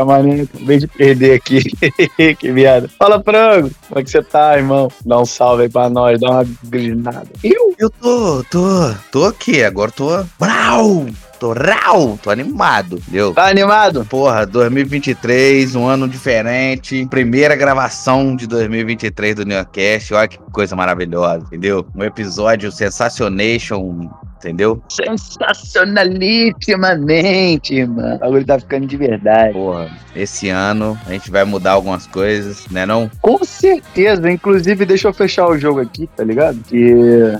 Tá maneiro. Acabei de perder aqui. que viada. Fala, frango. Como é que você tá, irmão? Dá um salve aí pra nós, dá uma grinada. Eu? Eu tô, tô, tô aqui, agora tô. Brau! Tô rau, tô animado, entendeu? Tá animado? Porra, 2023, um ano diferente. Primeira gravação de 2023 do Neocast. Olha que coisa maravilhosa, entendeu? Um episódio sensacionation entendeu? Sensacionalissimamente, mano. O bagulho tá ficando de verdade. Porra, esse ano a gente vai mudar algumas coisas, né não? Com certeza. Inclusive, deixa eu fechar o jogo aqui, tá ligado? Que...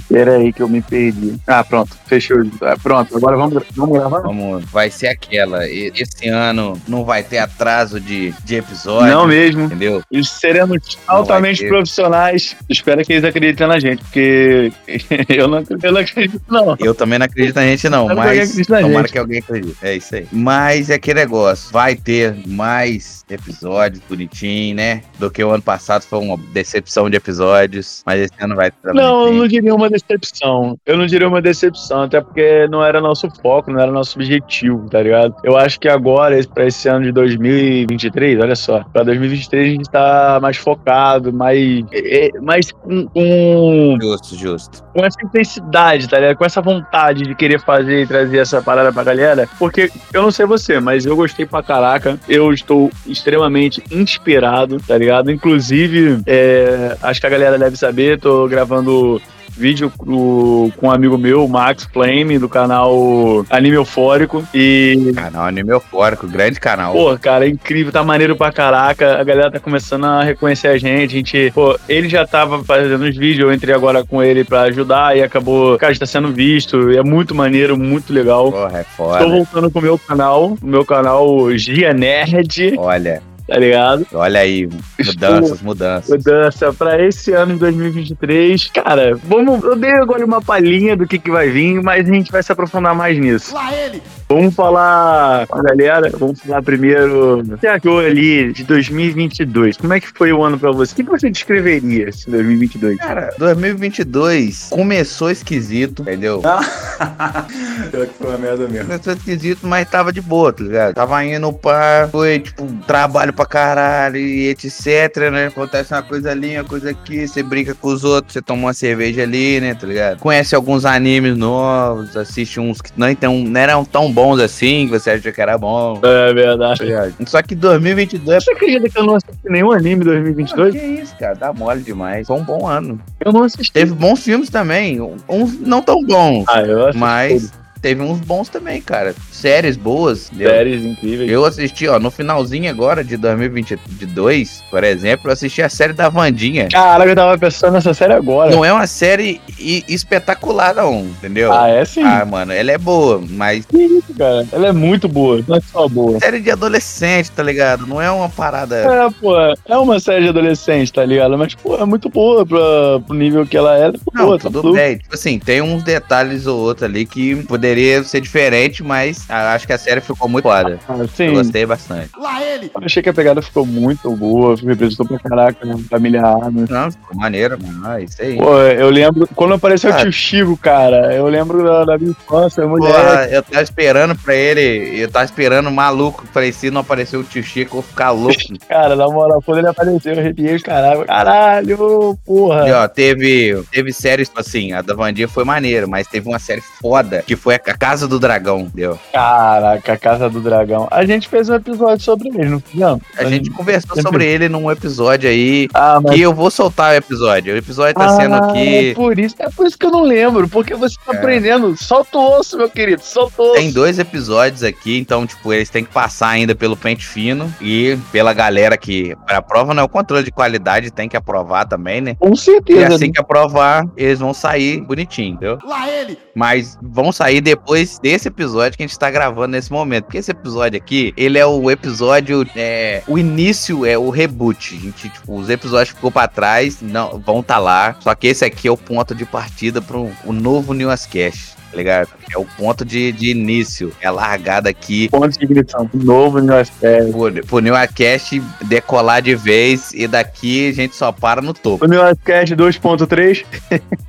Pera aí que eu me perdi. Ah, pronto. Fechou. Ah, pronto, agora vamos, vamos gravar? Vamos. Vai ser aquela. Esse ano não vai ter atraso de, de episódio. Não mesmo. Entendeu? E seremos altamente profissionais. Espero que eles acreditem na gente, porque eu não, eu não acredito, não. Eu eu também não acredito na gente, não. mas tomara que alguém acredite. É isso aí. Mas é que negócio. Vai ter mais episódios bonitinho, né? Do que o ano passado foi uma decepção de episódios. Mas esse ano vai ter. Não, eu não diria uma decepção. Eu não diria uma decepção, até porque não era nosso foco, não era nosso objetivo, tá ligado? Eu acho que agora, pra esse ano de 2023, olha só, pra 2023 a gente tá mais focado, mais. É, mais com, com. Justo, justo. Com essa intensidade, tá ligado? Com essa vontade vontade de querer fazer e trazer essa parada pra galera, porque eu não sei você, mas eu gostei pra caraca. Eu estou extremamente inspirado, tá ligado? Inclusive, é, acho que a galera deve saber, tô gravando vídeo pro, com um amigo meu, Max Flame, do canal Anime Eufórico. E. Canal Anime Eufórico, grande canal. Pô, cara, é incrível, tá maneiro pra caraca. A galera tá começando a reconhecer a gente. A gente, pô, ele já tava fazendo os vídeos, eu entrei agora com ele pra ajudar e acabou, cara, está sendo visto. E é muito maneiro, muito legal. Porra, é foda. Tô voltando com o meu canal, o meu canal Gia Nerd. Olha tá ligado? Olha aí, mudanças, mudanças. Mudança pra esse ano de 2023. Cara, vamos, eu dei agora uma palhinha do que, que vai vir, mas a gente vai se aprofundar mais nisso. Lá ele! Vamos falar com a galera, vamos falar primeiro. Você achou ali de 2022? Como é que foi o ano pra você? O que você descreveria esse 2022? Cara, 2022 começou esquisito, entendeu? Pior que foi uma merda mesmo. Começou esquisito, mas tava de boa, tá ligado? Tava indo pra. Foi, tipo, trabalho pra caralho e etc, né? Acontece uma coisa ali, uma coisa aqui, você brinca com os outros, você toma uma cerveja ali, né, tá ligado? Conhece alguns animes novos, assiste uns que não, então, não eram tão bons assim, que você acha que era bom. É verdade. É. Só que 2022... Você acredita que eu não assisti nenhum anime em 2022? Ah, que isso, cara, dá mole demais. Foi um bom ano. Eu não assisti. Teve bons filmes também, uns não tão bons. Ah, eu assisti. Mas teve uns bons também, cara. Séries boas. Séries eu, incríveis. Eu assisti, ó, no finalzinho agora de 2022, por exemplo, eu assisti a série da Vandinha. Caraca, eu tava pensando nessa série agora. Não é uma série espetacular, não, entendeu? Ah, é sim. Ah, mano, ela é boa, mas. Que isso, cara? Ela é muito boa, não é só boa. Série de adolescente, tá ligado? Não é uma parada. É, pô, é uma série de adolescente, tá ligado? Mas, pô, é muito boa pra, pro nível que ela é. Não, boa, tá tudo tá bem. Tipo assim, tem uns detalhes ou outro ali que poderia poderia ser diferente, mas acho que a série ficou muito foda. Ah, sim. Eu gostei bastante. Lá ele! Eu achei que a pegada ficou muito boa, representou pra caraca, né? Família Adams. Não, ficou maneiro, mano. Ah, isso aí. Pô, eu lembro, quando apareceu ah. o tio Chico, cara, eu lembro da, da minha infância, mulher. Porra, eu tava esperando pra ele, eu tava esperando maluco, falei, se não apareceu o tio Chico, eu vou ficar louco. cara, na moral, quando ele apareceu, eu arrepiei os caralho. Caralho, porra. E ó, teve, teve séries, tipo assim, a da Vandinha foi maneiro, mas teve uma série foda, que foi a Casa Casa do Dragão, deu. Caraca, Casa do Dragão. A gente fez um episódio sobre ele, não fizemos? A, a gente, gente conversou sobre ele num episódio aí. Ah, mas... E eu vou soltar o episódio. O episódio tá ah, sendo aqui. É por isso, é por isso que eu não lembro, porque você tá é. aprendendo. Solta o osso, meu querido, solta o osso. Tem dois episódios aqui, então, tipo, eles têm que passar ainda pelo pente fino e pela galera que. A prova não é o controle de qualidade, tem que aprovar também, né? Com certeza. E assim né? que aprovar, eles vão sair bonitinho, entendeu? Lá ele! Mas vão sair depois desse, episódio que a gente tá gravando nesse momento. Porque esse episódio aqui, ele é o episódio. É, o início é o reboot. A gente, tipo, os episódios ficou pra trás não, vão tá lá. Só que esse aqui é o ponto de partida pro o novo Newscast tá ligado? É o ponto de, de início, é a largada aqui. Ponto de ignição, novo Newscast. Pro, pro Newscast decolar de vez e daqui a gente só para no topo. O Newscast 2.3.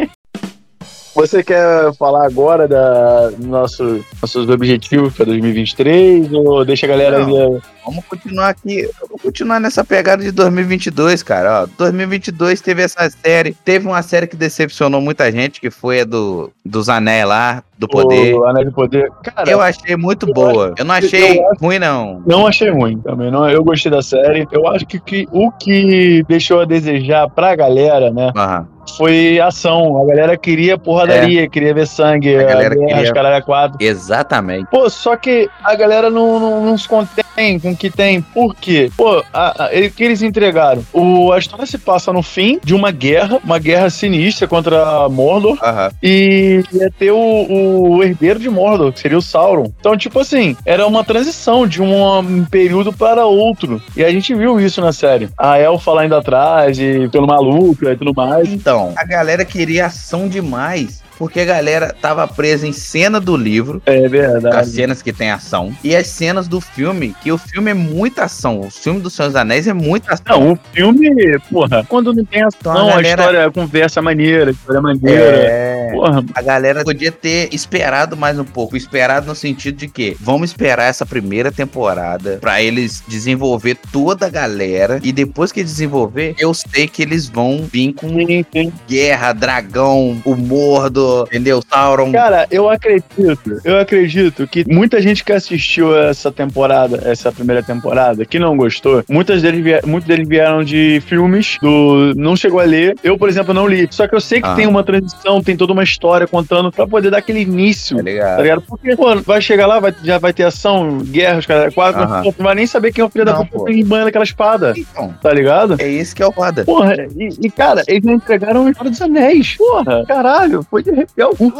Você quer falar agora da nosso, nossos objetivos para 2023 ou deixa a galera Não. ainda. Vamos continuar aqui. Vamos continuar nessa pegada de 2022, cara. Ó, 2022 teve essa série. Teve uma série que decepcionou muita gente, que foi a do, dos Anéis lá, do Poder. O Anéis do Poder. Cara, Eu achei muito eu boa. Eu não achei eu ruim, não. Não achei ruim também. Não, eu gostei da série. Eu acho que, que o que deixou a desejar pra galera, né? Aham. Foi ação. A galera queria porradaria, queria ver sangue, A galera guerra, queria- os caralho a quatro. Exatamente. Pô, só que a galera não, não, não se contém com o que tem. Por quê? Pô, a, a, que eles entregaram? O, a história se passa no fim de uma guerra, uma guerra sinistra contra Mordor. Aham. E ia ter o, o herdeiro de Mordor, que seria o Sauron. Então, tipo assim, era uma transição de um período para outro. E a gente viu isso na série. A Elfa lá indo atrás, e pelo maluco e tudo mais. Então, a galera queria ação demais. Porque a galera tava presa em cena do livro, É as verdade. cenas que tem ação, e as cenas do filme, que o filme é muita ação. O filme do Senhor dos Anéis é muita ação. Não, o filme, porra, quando não tem ação, Então a a, galera- história, a conversa é maneira, a história é maneira. É. Porra, A galera podia ter esperado mais um pouco. Esperado no sentido de que vamos esperar essa primeira temporada pra eles desenvolver toda a galera. E depois que desenvolver, eu sei que eles vão vir com sim, sim. guerra, dragão, o Entendeu? Sauron. Cara, eu acredito, eu acredito que muita gente que assistiu essa temporada, essa primeira temporada, que não gostou, muitas deles, muitos deles vieram de filmes, do não chegou a ler. Eu, por exemplo, não li. Só que eu sei que Ah. tem uma transição, tem toda uma história contando pra poder dar aquele início. Tá Tá ligado? ligado? Porque, pô, vai chegar lá, vai- já vai ter ação, guerra, os caras quatro, pô, não vai nem saber quem é o filho da Não, puta pô. que banha daquela espada, Então, tá ligado? é isso que é o foda. Porra, e, e, cara, eles não entregaram a história dos anéis. Porra, caralho, foi de arrepiar o cu.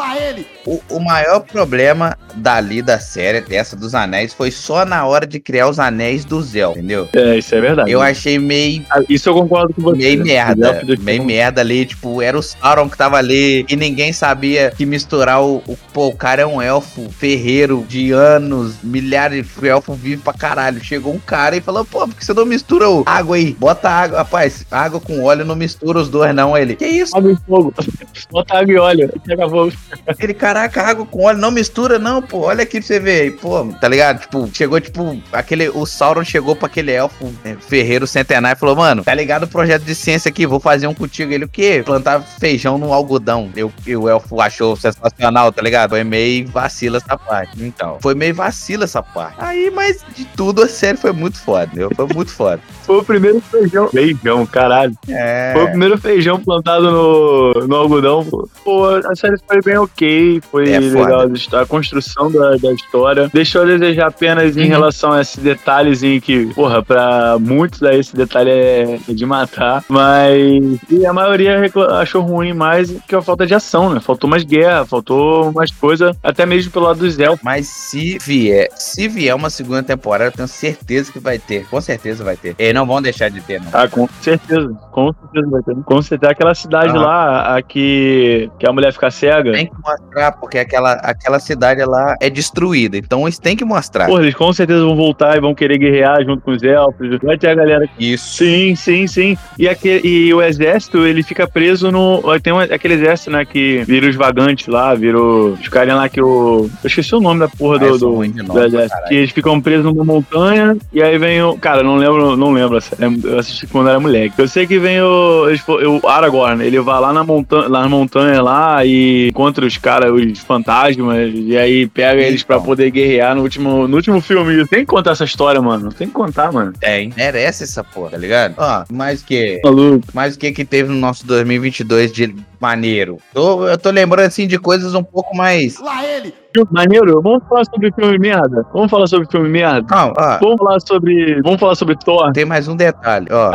O, o maior problema dali da série, dessa dos anéis, foi só na hora de criar os anéis do Zéu, entendeu? É, isso é verdade. Eu achei meio Ah, Isso eu concordo com você. meio merda, Elfos do- meio merda ali, tipo, era o Sauron que tava ali e ninguém sabia que misturar o, o pô, o cara é um elfo ferreiro de anos, milhares de elfo vive pra caralho. Chegou um cara e falou, pô, por que você não mistura o água aí? Bota água, rapaz, água com óleo não mistura os dois não, ele. Que isso? Água e fogo. Bota água e óleo. Pega fogo. Ele, caraca, água com óleo não mistura não, pô, olha aqui pra você ver. E, pô, tá ligado? Tipo, chegou tipo, aquele, o Sauron chegou pra aquele elfo né, ferreiro centenário e falou, mano, tá ligado o projeto de ciência aqui, vou fazer um contigo. Ele, o quê? Plantar feijão no algodão. Eu, e o elfo achou sensacional, tá ligado? Foi meio vacila essa parte. Então, foi meio vacila essa parte. Aí, mas de tudo a série foi muito foda, entendeu? Foi muito foda. Foi o primeiro feijão. Feijão, caralho. É. Foi o primeiro feijão plantado no, no algodão. pô. Pô, a série foi bem ok. Foi É foda. legal a histó- a construção da, da história. Deixou a desejar apenas em Uhum. relação a esse detalhezinho que, porra, pra muitos aí esse detalhe é, é de matar. Mas. E a maioria achou ruim mais que a falta de ação, né? Faltou mais guerra, faltou mais coisa, até mesmo pelo lado dos elfos. Mas se vier, se vier uma segunda temporada, eu tenho certeza que vai ter. Com certeza vai ter. Eles não vão deixar de ter, não. Ah, com certeza. Com certeza vai ter. Com certeza. Aquela cidade Aham. lá, a que, que a mulher fica cega. Tem que mostrar, porque aquela, aquela cidade lá é destruída. Então eles têm que mostrar. Pô, eles com certeza vão voltar e vão querer guerrear junto com os elfos. Vai ter a galera. Isso. Sim, sim, sim. E, aquele, e o exército, ele fica preso no. Tem um- aquele exército, né, que vira os vagantes lá, vira o- os carinha lá que o. Eu esqueci o nome da porra Ah, do, do, do exército. Que eles ficam presos numa montanha e aí vem o. Cara, não lembro, não lembro. A série. Eu assisti quando era moleque. Eu sei que vem o. O Aragorn, ele vai lá na montanha, lá na montanha lá e encontra os caras, os fantasmas, e aí pega eles pra Então. poder guerrear no último, no último filme. Tem que contar essa história, mano. Tem que contar, mano. Tem. Merece essa porra, tá ligado? Ó, mais o que? Maluco. Mais o que que teve no nosso 2022 de maneiro? Tô- eu tô lembrando, assim, de coisas um pouco mais... Maneiro, vamos falar sobre filme merda. Vamos falar sobre filme merda. Calma, ó. Vamos falar sobre. Vamos falar sobre Thor. Tem mais um detalhe, ó.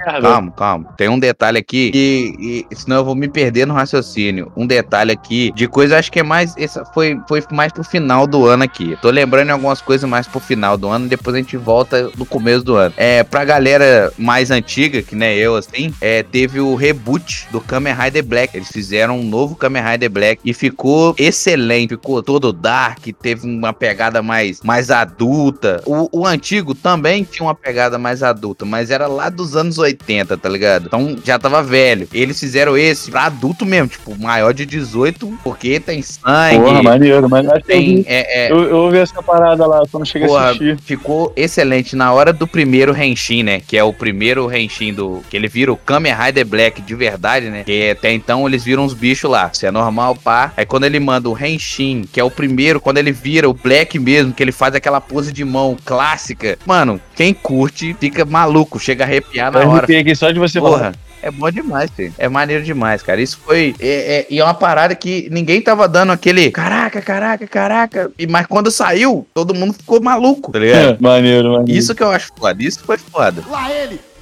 Caralho. Calma, calma. Tem um detalhe aqui que, e- senão eu vou me perder no raciocínio. Um detalhe aqui de coisa, acho que é mais. Essa foi, foi mais pro final do ano aqui. Tô lembrando em algumas coisas mais pro final do ano, depois a gente volta no começo do ano. É, pra galera mais antiga, que nem eu, assim, é, teve o reboot do Kamen Rider Black Black. Eles fizeram um novo Kamen Rider Black e ficou excelente. Ficou todo dark, teve uma pegada mais, mais adulta. O, o antigo também tinha uma pegada mais adulta, mas era lá dos anos 80, tá ligado? Então já tava velho. Eles fizeram esse pra adulto mesmo, tipo, maior de 18, porque tem sangue. Porra, maneiro, mas acho que eu, Tem, vi, é, é, eu, eu ouvi essa parada lá quando cheguei a Porra, assistir. ficou excelente na hora do primeiro Henshin, né? Que é o primeiro Henshin do. Que ele vira o Kamen Rider Black de verdade, né? Que até então eles viram uns bichos lá. Se é normal, pá. Aí quando ele manda o Henshin, que é o primeiro, quando ele vira o Black mesmo, que ele faz aquela pose de mão clássica. Mano, quem curte fica maluco, chega a arrepiar na Eu hora. arrepiei aqui só de você falar. Porra. É bom demais, filho. É maneiro demais, cara. Isso foi. É, é- e é uma parada que ninguém tava dando aquele. Caraca, caraca, caraca. E, mas quando saiu, todo mundo ficou maluco, tá ligado? É, maneiro, maneiro. Isso que eu acho foda. Isso foi foda.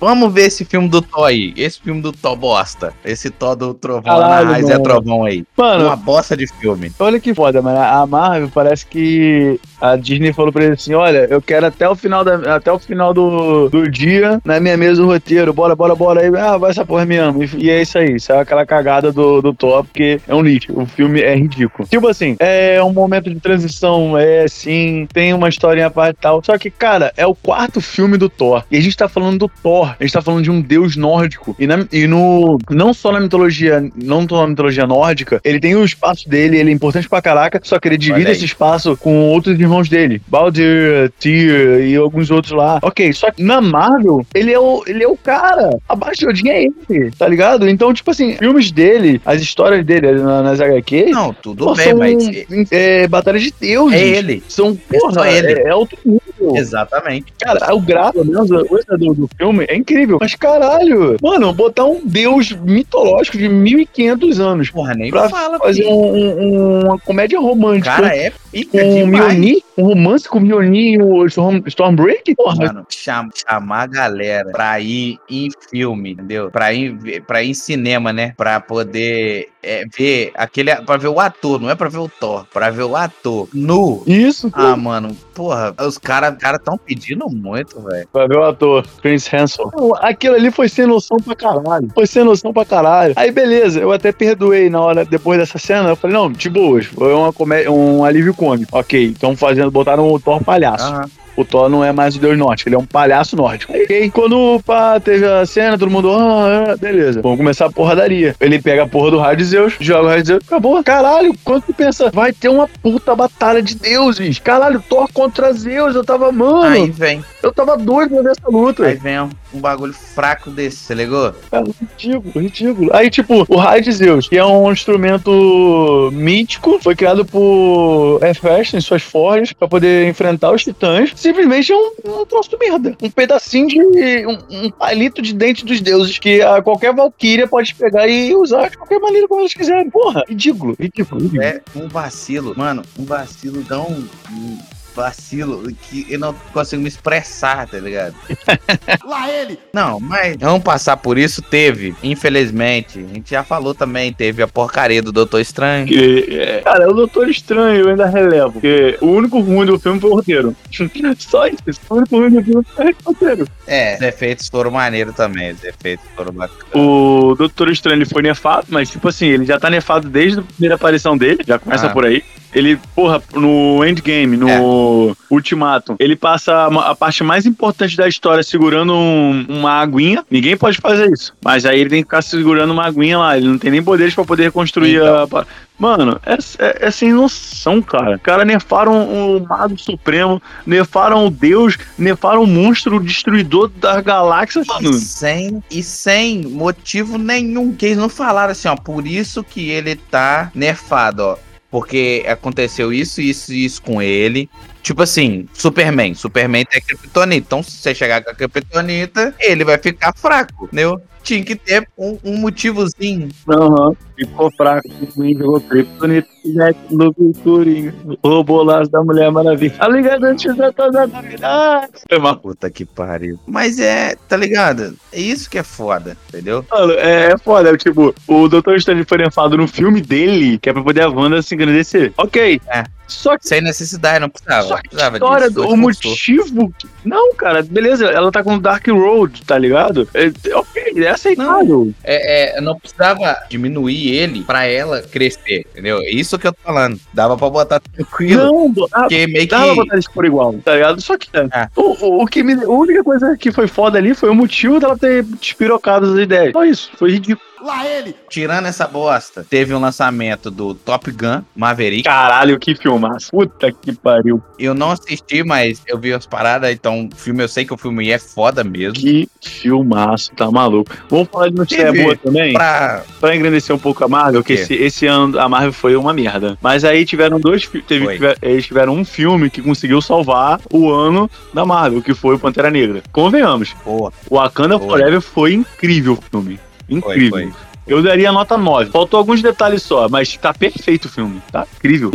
Vamos ver esse filme do Thor aí. Esse filme do Thor bosta. Esse Thor do Trovão Caralho, na Raiz é. Trovão aí. Mano, Uma bosta de filme. Olha que foda, mano. A Marvel parece que a Disney falou pra ele assim: olha, eu quero até o final, da, até o final do, do dia na minha mesa o roteiro. Bora, bora, bora. Aí, ah, vai essa porra mesmo. E, e é isso aí. Isso é aquela cagada do, do Thor, porque é um lixo. O filme é ridículo. Tipo assim, é um momento de transição, é sim, tem uma historinha à parte e tal. Só que, cara, é o quarto filme do Thor. E a gente tá falando do Thor. A gente tá falando de um deus nórdico. E, na- e no. Não só na mitologia. Não só na mitologia nórdica, ele tem o espaço dele, ele é importante pra caraca. Só que ele divide esse espaço com outros irmãos dele. Baldur, Tyr e alguns outros lá. Ok, só que na Marvel, ele é o, ele é o cara. Abaixo de Odin é ele, tá ligado? Então, tipo assim, filmes dele, as histórias dele na- nas HQs. Não, tudo pô, bem, são mas. é, batalhas de deuses. É ele. São, É porra, ele. é, é outro nível. Exatamente. Cara, o gráfico a coisa do, do filme é incrível. Mas caralho, mano, botar um deus mitológico de 1500 anos Porra, nem pra fala, fazer um- um- uma comédia romântica Cara, é pica demais. Mjolnir, um romance com o Mjolnir e o Storm, Stormbreak? Porra, Mano, cham- chamar a galera pra ir em filme, entendeu? Pra ir, pra ir em cinema, né? Pra poder é, ver aquele. Pra ver o ator, não é pra ver o Thor, pra ver o ator nu. isso, Ah, mano, porra, os caras cara tão pedindo muito, velho. Pra ver o ator, Chris Hansen. Não, Aquilo ali foi sem noção pra caralho. Foi sem noção pra caralho. Aí, beleza, eu até perdoei na hora, depois dessa cena. Eu falei, não, de boas, foi uma comédia, um alívio cômico. Ok, então fazendo, botaram o Thor palhaço. Aham. O Thor não é mais o deus nórdico, ele é um palhaço nórdico. Aí, quando pá, teve a cena, todo mundo, ah, é, beleza, vamos começar a porradaria. Ele pega a porra do raio de Zeus, joga o raio de Zeus, acabou. Caralho, quando tu pensa, vai ter uma puta batalha de deuses. Caralho, Thor contra Zeus, eu tava, mano, Aí vem, eu tava doido pra ver essa luta. aí vem um, um bagulho fraco desse, você ligou? Cara, ridículo, ridículo. Aí, tipo, o raio de Zeus, que é um instrumento mítico, foi criado por Hephaestus em suas forjas pra poder enfrentar os titãs, simplesmente é um, um troço de merda. Um pedacinho de. Um, um palito de dente dos deuses que a qualquer valquíria pode pegar e usar de qualquer maneira como eles quiserem. Porra, ridículo, ridículo. ridículo. É um vacilo, mano, um vacilo tão. Um vacilo que eu não consigo me expressar, tá ligado? Lá ele! Não, mas vamos passar por isso. Teve, infelizmente, a gente já falou também, teve a porcaria do Doutor Estranho. Que, é, cara, o Doutor Estranho eu ainda relevo. Porque o único ruim do filme foi o roteiro. Só isso. O único ruim do filme foi o roteiro. É, os efeitos foram maneiros também, os efeitos foram bacanas. O Doutor Estranho foi nefado, mas tipo assim, ele já tá nefado desde a primeira aparição dele, já começa Ah. por aí. Ele, porra, no Endgame, no Ultimato, ele passa a, a parte mais importante da história segurando um- uma aguinha. Ninguém pode fazer isso. Mas aí ele tem que ficar segurando uma aguinha lá. Ele não tem nem poderes pra poder reconstruir Então. a. Mano, é, é, é sem noção, cara. Cara nefaram o Mago Supremo, nefaram o Deus, nefaram o monstro o destruidor das galáxias, mano. Sem, e sem motivo nenhum. Que eles não falaram assim, ó. Por isso que ele tá nerfado, ó. Porque aconteceu isso, isso e isso com ele. Tipo assim, Superman. Superman tem Kryptonita. Então, se você chegar com a Kryptonita, ele vai ficar fraco, entendeu? Tinha que ter um, um motivozinho. Aham. Ficou fraco, ruim, jogou Kryptonite, Jet, Luke, Turing, roubou o laço da Mulher Maravilha. A Liga da Justiça toda a novidade. Foi mal. Puta que pariu. Mas é, tá ligado? É isso que é foda, entendeu? Mano, é, é foda, tipo, o Dr. Strange foi nefado no filme dele, que é pra poder a Wanda se engrandecer. Ok. É. Só que Sem necessidade, não precisava. Só não que precisava história, disso. o motivo. Não, cara, beleza, ela tá com Dark Road, tá ligado? É, ok, é aceitável. É, é, não precisava diminuir que ele pra ela crescer, entendeu? É isso que eu tô falando. Dava pra botar tranquilo. Não, porque meio que... dava pra botar eles por igual, tá ligado? Só que é. o, o, o, que me, a única coisa que foi foda ali foi o motivo dela ter despirocado as ideias. Só isso, foi ridículo. Lá ele! Tirando essa bosta, teve um lançamento do Top Gun Maverick. Caralho, que filmaço. Puta que pariu. Eu não assisti, mas eu vi as paradas, então o filme, eu sei que o filme é foda mesmo. Que filmaço, tá maluco. Vamos falar de notícia boa também? Pra... pra engrandecer um pouco a Marvel, que esse, esse ano a Marvel foi uma merda. Mas aí tiveram dois teve, tiver, eles tiveram um filme que conseguiu salvar o ano da Marvel, que foi o Pantera Negra. Convenhamos. Boa. O Wakanda Boa. Forever foi incrível o filme. Incrível. Foi, foi. Eu daria nota 9. Faltou alguns detalhes só, mas tá perfeito o filme. Tá incrível.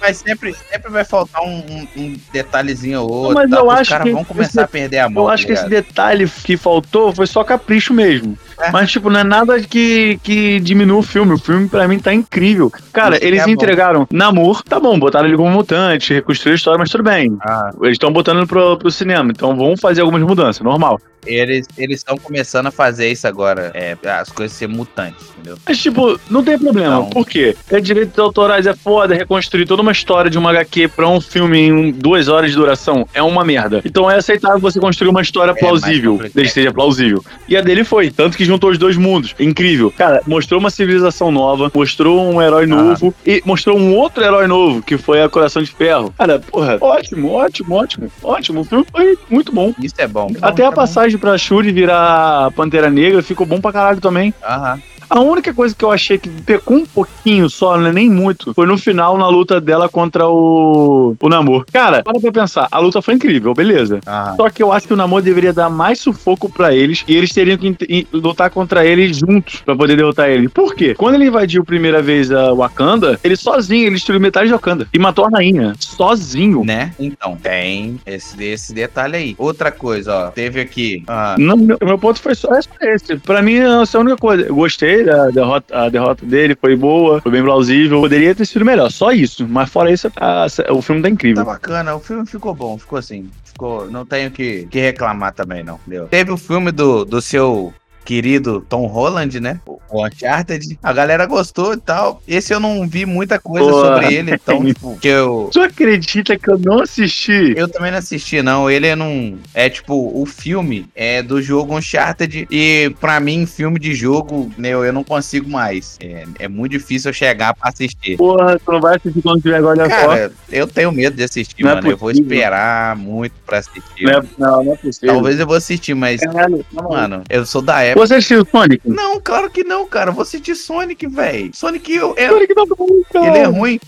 Mas sempre, sempre vai faltar um, um, detalhezinho ou outro. Mas tá? eu acho caras vão começar esse, a perder a mão. Eu acho tá que esse detalhe que faltou foi só capricho mesmo. É. Mas, tipo, não é nada que, que diminua o filme. O filme, pra mim, tá incrível. Cara, Isso eles é entregaram bom. Namor, tá bom, botaram ele como mutante, reconstruíram a história, mas tudo bem. Ah. Eles estão botando pro, pro cinema, então vão fazer algumas mudanças, normal. Eles estão começando a fazer isso agora. É, as coisas ser mutantes, entendeu? Mas, tipo, não tem problema. Então... Por quê? É direitos autorais, é foda, reconstruir toda uma história de uma HQ pra um filme em duas horas de duração é uma merda. Então é aceitável você construir uma história é plausível, desde que seja plausível. E a dele foi, tanto que juntou os dois mundos. Incrível. Cara, mostrou uma civilização nova, mostrou um herói ah. novo e mostrou um outro herói novo, que foi a Coração de Ferro. Cara, porra, ótimo, ótimo, ótimo, ótimo. O filme foi muito bom. Isso é bom. Até bom, a passagem pra Shuri virar Pantera Negra ficou bom pra caralho também. Aham. A única coisa que eu achei que pecou um pouquinho só, né, nem muito, foi no final na luta dela contra o, o Namor. Cara, para pra pensar, a luta foi incrível, beleza. Ah. Só que eu acho que o Namor deveria dar mais sufoco para eles e eles teriam que lutar contra ele juntos para poder derrotar ele. Por quê? Quando ele invadiu a primeira vez a Wakanda, ele sozinho, ele destruiu metade de Wakanda e matou a rainha. Sozinho. Né? Então, tem esse, esse detalhe aí. Outra coisa, ó, teve aqui. Ah. Não, meu, meu ponto foi só esse. Pra mim, essa é a única coisa. Eu gostei da derrota, a derrota dele, foi boa, foi bem plausível. Poderia ter sido melhor, só isso. Mas fora isso, a, o filme tá incrível. Tá bacana, o filme ficou bom, ficou assim. Ficou, não tenho que, que reclamar também, não. Entendeu? Teve o filme do, do seu querido Tom Holland, né? O Uncharted. A galera gostou e tal. Esse eu não vi muita coisa Pô, sobre ele, então, tipo, que eu. Tu acredita que eu não assisti? Eu também não assisti, não. Ele é num. É tipo, o filme é do jogo Uncharted. E pra mim, filme de jogo, meu, eu não consigo mais. É, é muito difícil eu chegar pra assistir. Porra, tu não vai assistir quando tiver agora Cara, eu tenho medo de assistir, não é mano. É eu vou esperar muito pra assistir. Não, é, não, não é possível. Talvez eu vou assistir, mas. Caralho, mano, eu sou da época. Você assistiu Sonic? Não, claro que não, cara. Vou assistir Sonic, velho. Sonic, eu, é... Sonic não é bom, cara. Ele é ruim.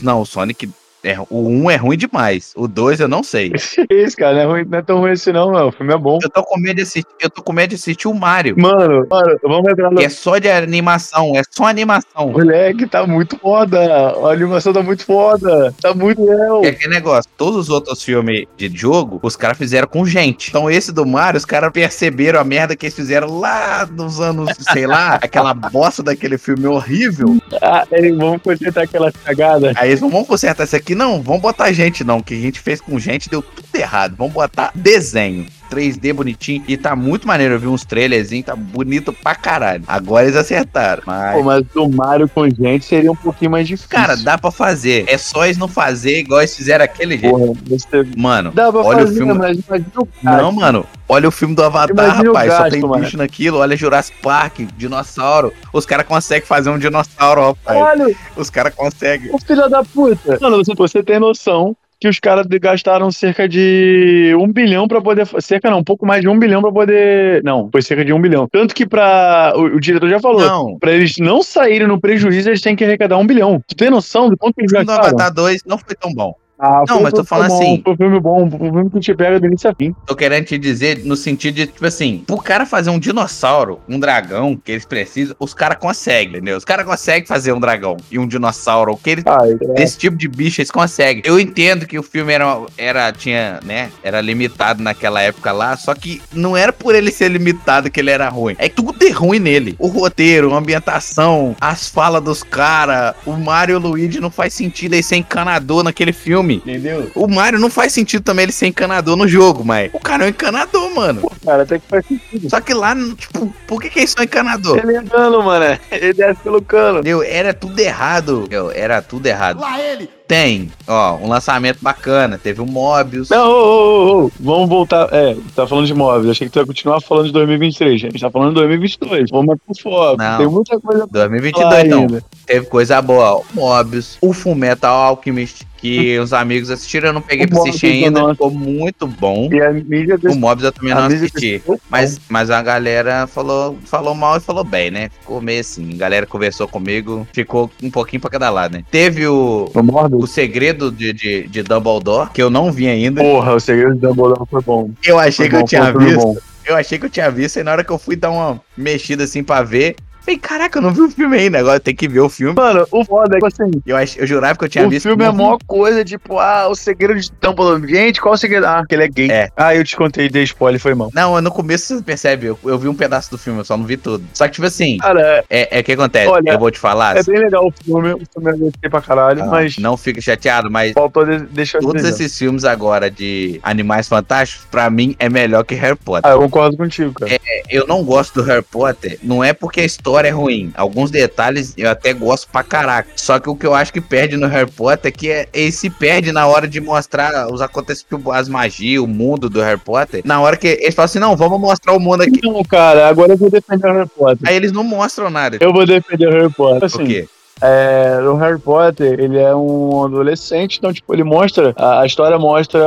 Não, o Sonic é, o 1 um é ruim demais. O 2 eu não sei. Isso, cara, não é, ruim, não é tão ruim assim, não. O filme é bom. Eu tô com medo de assistir, eu tô com medo de assistir o Mario. Mano, mano, vamos entrar no. é só de animação, é só animação. Moleque, tá muito foda. A animação tá muito foda. Tá muito legal. É aquele negócio, todos os outros filmes de jogo, os caras fizeram com gente. Então esse do Mario, os caras perceberam a merda que eles fizeram lá nos anos, sei lá, aquela bosta daquele filme horrível. Ah, eles vão consertar aquela cagada. Aí eles vão consertar isso aqui não, vamos botar gente não, que a gente fez com gente deu tudo errado. Vamos botar desenho. 3D bonitinho. E tá muito maneiro. Eu vi uns trailerzinhos, tá bonito pra caralho. Agora eles acertaram. Mas... Pô, mas o Mario com gente seria um pouquinho mais difícil. Cara, dá pra fazer. É só eles não fazer igual eles fizeram aquele jeito. Porra, você... Mano, dá pra olha fazer, o filme. Mas o não, mano. Olha o filme do Avatar, rapaz. Gasto, só tem mano. bicho naquilo. Olha Jurassic Park, dinossauro. Os caras conseguem fazer um dinossauro, rapaz. Olha. Os caras conseguem. O filho da puta. Mano, você, você tem noção que os caras gastaram cerca de um bilhão para poder. Cerca não, um pouco mais de um bilhão para poder. Não, foi cerca de um bilhão. Tanto que para o, o, diretor já falou, para eles não saírem no prejuízo, eles têm que arrecadar um bilhão. Tu tem noção do quanto eles gastaram? O Avatar 2 não foi tão bom. Ah, não, mas tô falando bom, assim. Foi um filme bom, um filme que te pega do início a fim. Tô querendo te dizer no sentido de, tipo assim, pro cara fazer um dinossauro, um dragão que eles precisam, os caras conseguem, entendeu? Os caras conseguem fazer um dragão e um dinossauro, o que eles. Ah, é. Desse tipo de bicho eles conseguem. Eu entendo que o filme era, era, tinha, né? Era limitado naquela época lá, só que não era por ele ser limitado que ele era ruim. É tudo é ruim nele. O roteiro, a ambientação, as falas dos caras, o Mario e o Luigi não faz sentido aí ser encanador naquele filme. Entendeu? O Mario não faz sentido também ele ser encanador no jogo, mas o cara é um encanador, mano. cara, até que faz sentido. Só que lá, tipo, por que que é só encanador? Ele é cano, mano. Ele desce pelo cano. Meu, era tudo errado. Meu, era tudo errado. Lá ele! Tem, ó, um lançamento bacana. Teve o Mobius. Não, ô, ô, ô, vamos voltar. É, tá falando de móveis. Achei que tu ia continuar falando de 2023. A gente tá falando de 2022. Vamos pro foco. Não. Tem muita coisa pra 2022 falar não. ainda. Teve coisa boa. O Mobius, o Fullmetal Alchemist, que os amigos assistiram, eu não peguei O pra assistir Mobius, ainda. nossa. Ficou muito bom. E a mídia O Mobius eu também não a mídia assisti. desse- Mas, mas a galera falou, falou mal e falou bem, né? Ficou meio assim. A galera conversou comigo, ficou um pouquinho pra cada lado, né? Teve o, O Morbius? O segredo de, de, de Dumbledore, que eu não vi ainda. Porra, o segredo do Dumbledore foi bom. Eu achei Foi que eu bom, tinha foi tudo visto. bom. Eu achei que eu tinha visto, e na hora que eu fui dar uma mexida assim pra ver, falei, caraca, eu não vi o filme ainda, agora tem que ver o filme. Mano, o foda é que assim, Eu, ach, eu jurava que eu tinha o visto. filme é a maior coisa, tipo, ah, o segredo de Dumbledore. Gente, qual o segredo? Ah, que ele é gay. É. Ah, eu te contei, dei spoiler, foi mal. Não, no começo você percebe, eu, eu vi um pedaço do filme, eu só não vi tudo. Só que, tipo assim, Cara, é, é o que acontece, Olha, eu vou te falar. é bem legal o filme, o filme eu gostei pra caralho, ah, mas Não fica chateado, mas faltou de, deixar de todos esses filmes agora de Animais Fantásticos, pra mim, é melhor que Harry Potter. Ah, eu concordo contigo, cara. Eu não gosto do Harry Potter, não é porque a história é ruim. Alguns detalhes eu até gosto pra caraca. Só que o que eu acho que perde no Harry Potter é que é, ele se perde na hora de mostrar os acontecimentos, as magias, o mundo do Harry Potter. Na hora que eles falam assim, não, vamos mostrar o mundo aqui. Não, cara, agora eu vou defender o Harry Potter. Aí eles não mostram nada. Eu vou defender o Harry Potter. o Assim, quê? é, o Harry Potter, ele é um adolescente, então, tipo, ele mostra, a, a história mostra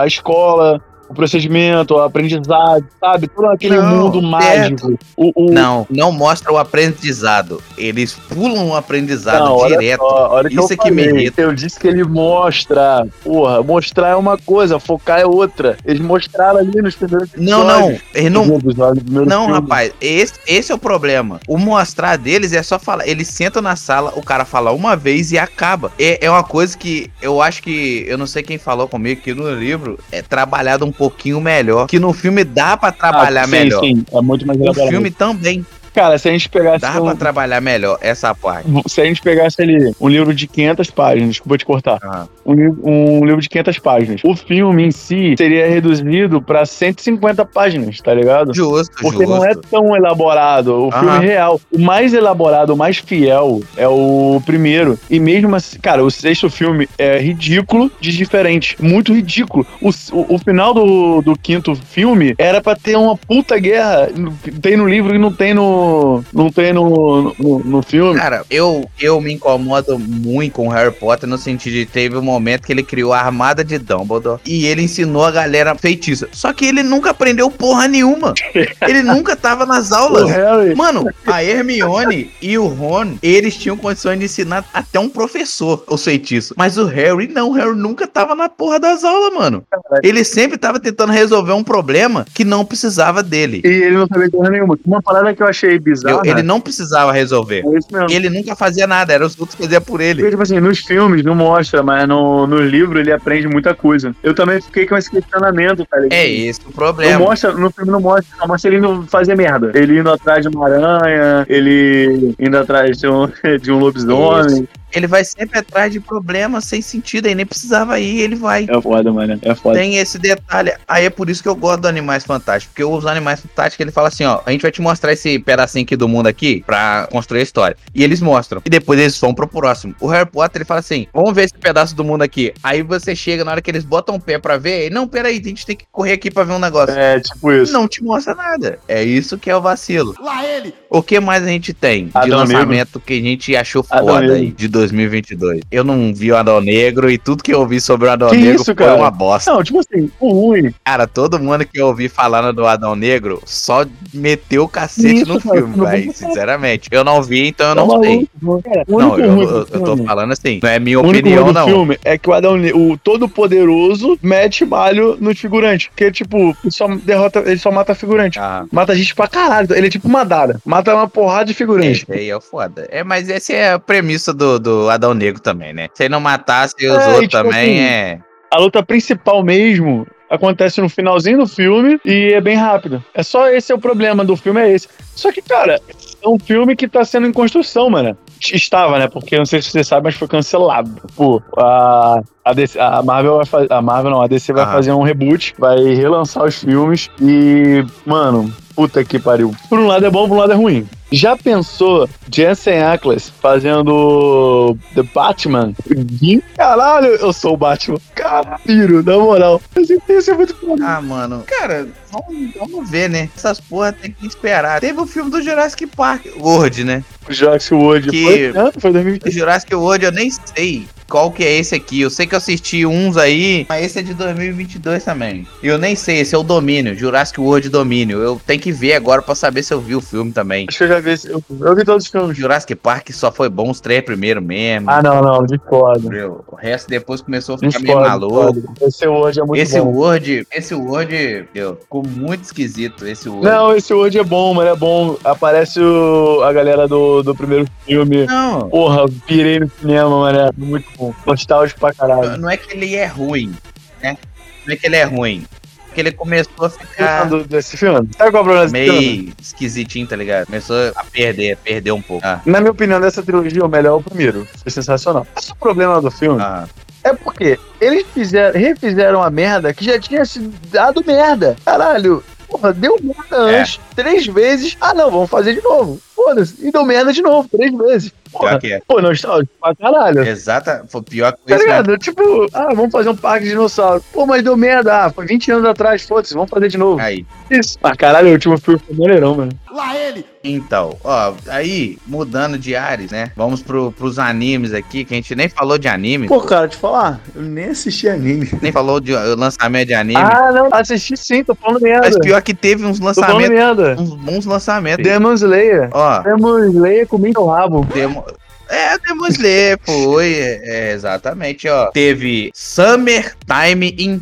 a escola, o procedimento, o aprendizado, sabe? Todo aquele Não, mundo mágico. O, o- Não, não mostra o aprendizado. Eles pulam o aprendizado Não, olha direto. só, olha o que Isso eu é que me irrita. Eu disse que ele mostra. Porra, mostrar é uma coisa, focar é outra. Eles mostraram ali nos primeiros Não, não, episódios. eles não, Não, filme. rapaz, esse, esse é o problema. O mostrar deles é só falar. Eles sentam na sala, o cara fala uma vez e acaba. É, é uma coisa que eu acho que. Eu não sei quem falou comigo que no livro é trabalhado um pouquinho melhor. Que no filme dá pra trabalhar Ah, sim, melhor. Sim, é muito mais O elaborado. filme também Cara, se a gente pegasse dá um, pra trabalhar melhor essa parte. se a gente pegasse ali um livro de 500 páginas, desculpa te cortar, Ah, um, um livro de 500 páginas, o filme em si seria reduzido pra 150 páginas, tá ligado? justo, Porque justo. não é tão elaborado. O Aham. filme real. O mais elaborado, o mais fiel é o primeiro. E mesmo assim, cara, o sexto filme é ridículo de diferente. Muito ridículo. O, o, o final do, do quinto filme era pra ter uma puta guerra. Tem no livro e não tem no. Não tem no, no, no filme. Cara, eu, eu me incomodo muito com o Harry Potter no sentido de teve um momento que ele criou a armada de Dumbledore e ele ensinou a galera feitiça. Só que ele nunca aprendeu porra nenhuma. Ele nunca tava nas aulas. Mano, a Hermione e o Ron, eles tinham condições de ensinar até um professor os feitiços. Mas o Harry, não, o Harry nunca tava na porra das aulas, mano. Ele sempre tava tentando resolver um problema que não precisava dele. E ele não sabia porra nenhuma. Uma parada que eu achei bizarra. Eu- ele não precisava resolver. É isso. Ele nunca fazia nada, era os outros que faziam por ele. Porque, tipo assim, nos filmes não mostra, mas no, no livro ele aprende muita coisa. Eu também fiquei com esse questionamento, tá ligado? É esse o Não problema. mostra, no filme não mostra, não mostra ele indo fazer merda. Ele indo atrás de uma aranha, ele indo atrás de um, de um lobisomem. Ele vai sempre atrás de problemas sem sentido, aí nem precisava ir, ele vai. É foda, mano. É foda. Tem esse detalhe. Aí é por isso que eu gosto do Animais Fantásticos. Porque os Animais Fantásticos, ele fala assim, ó, a gente vai te mostrar esse pedacinho aqui do mundo aqui pra construir a história. E eles mostram. E depois eles vão pro próximo. O Harry Potter, ele fala assim, vamos ver esse pedaço do mundo aqui. Aí você chega, na hora que eles botam o pé pra ver, e, não, peraí, a gente tem que correr aqui pra ver um negócio. É, tipo isso. Não te mostra nada. É isso que é o vacilo. Lá ele! O que mais a gente tem de Adão lançamento que a gente achou foda aí, de 2022? Eu não vi o Adão Negro e tudo que eu ouvi sobre o Adão Que Negro isso, foi cara? uma bosta. Não, tipo assim, o ruim. Cara, todo mundo que eu ouvi falando do Adão Negro só meteu o cacete Isso, no cara, filme, velho. Sinceramente. Eu não vi, então eu tá não sei. cara. O Não, eu, eu, eu tô falando assim. Não é minha O opinião, não. filme é que o Adão, o todo-poderoso, mete malho nos figurantes. Porque, tipo, ele só derrota, ele só mata figurante. Ah, Mata gente pra caralho. Ele é tipo Madara. Mata uma porrada de figurante. esse aí é o foda. É, mas essa é a premissa do, do Adão Negro também, né? Se ele não matasse os É, outros tipo também, assim, é. A luta principal mesmo acontece no finalzinho do filme e é bem rápido. É só esse é o problema do filme, é esse. Só que, cara, é um filme que tá sendo em construção, mano. Estava, né? Porque não sei se você sabe, mas foi cancelado. Pô, a, A, DC, a Marvel vai fazer. A Marvel não, a DC vai Ah. fazer um reboot, vai relançar os filmes e. Mano, puta que pariu. Por um lado é bom, por um lado é ruim. Já pensou Jensen Ackles fazendo The Batman? Caralho, eu sou o Batman. Caralho, na moral. Isso é muito foda. Ah, mano. Cara, vamos, vamos ver, né? Essas porra tem que esperar. Teve o filme do Jurassic Park, World, né? Jurassic World. Que- Foi, não, foi O 2020. Jurassic World eu nem sei qual que é esse aqui. Eu sei que eu assisti uns aí, mas esse é de 2022 também. E eu nem sei, esse é o Domínio, Jurassic World Domínio. Eu tenho que ver agora pra saber se eu vi o filme também. Acho que eu já vi esse. Eu, eu vi todos os filmes. Jurassic Park só foi bom os três primeiros mesmo. Ah, não, não, discordo. O resto depois começou a ficar meio maluco. discordo. Esse World é muito Esse bom. Word, esse Word, meu, ficou muito esquisito esse Word. Não, esse World é bom, mano, é bom. Aparece o, a galera do, do primeiro filme. Não, Porra, pirei no cinema, mano. É muito bom. Nostálgico pra caralho. não é que ele é ruim, né? Não é que ele é ruim. É que ele começou a ficar desse filme? Sabe qual é o problema desse filme? meio esquisitinho, tá ligado? Começou a perder, perder um pouco. Ah, Na minha opinião, dessa trilogia, o melhor é o primeiro. Foi sensacional. Esse é o problema do filme. ah. É porque eles fizeram, refizeram a merda que já tinha sido dado merda. Caralho. Porra, deu merda É. antes, três vezes. Ah, não, vamos fazer de novo. Foda-se. E deu merda de novo, três vezes. Porra, Pior que é. pô, nostálgico pra caralho. Exata, foi pior que Tá isso, né? ligado? Tipo, ah, vamos fazer um parque de dinossauro. Pô, mas deu merda. Ah, foi 20 anos atrás, foda-se, vamos fazer de novo. Aí. Isso. Ah, caralho, o último filme foi maneirão, mano. Então, ó, aí, mudando de ares, né? Vamos pro, pros animes aqui, que a gente nem falou de anime, Pô, cara, te falar, eu nem assisti anime. nem falou de uh, lançamento de anime. Ah, não, assisti sim, tô falando merda. mas pior que teve uns Tô falando lançamentos, merda. uns bons lançamentos. Demon Slayer. Ó, Demon Slayer comendo o rabo. Demo... É, Demon Slayer, foi. É, exatamente, ó. Teve Summer Time in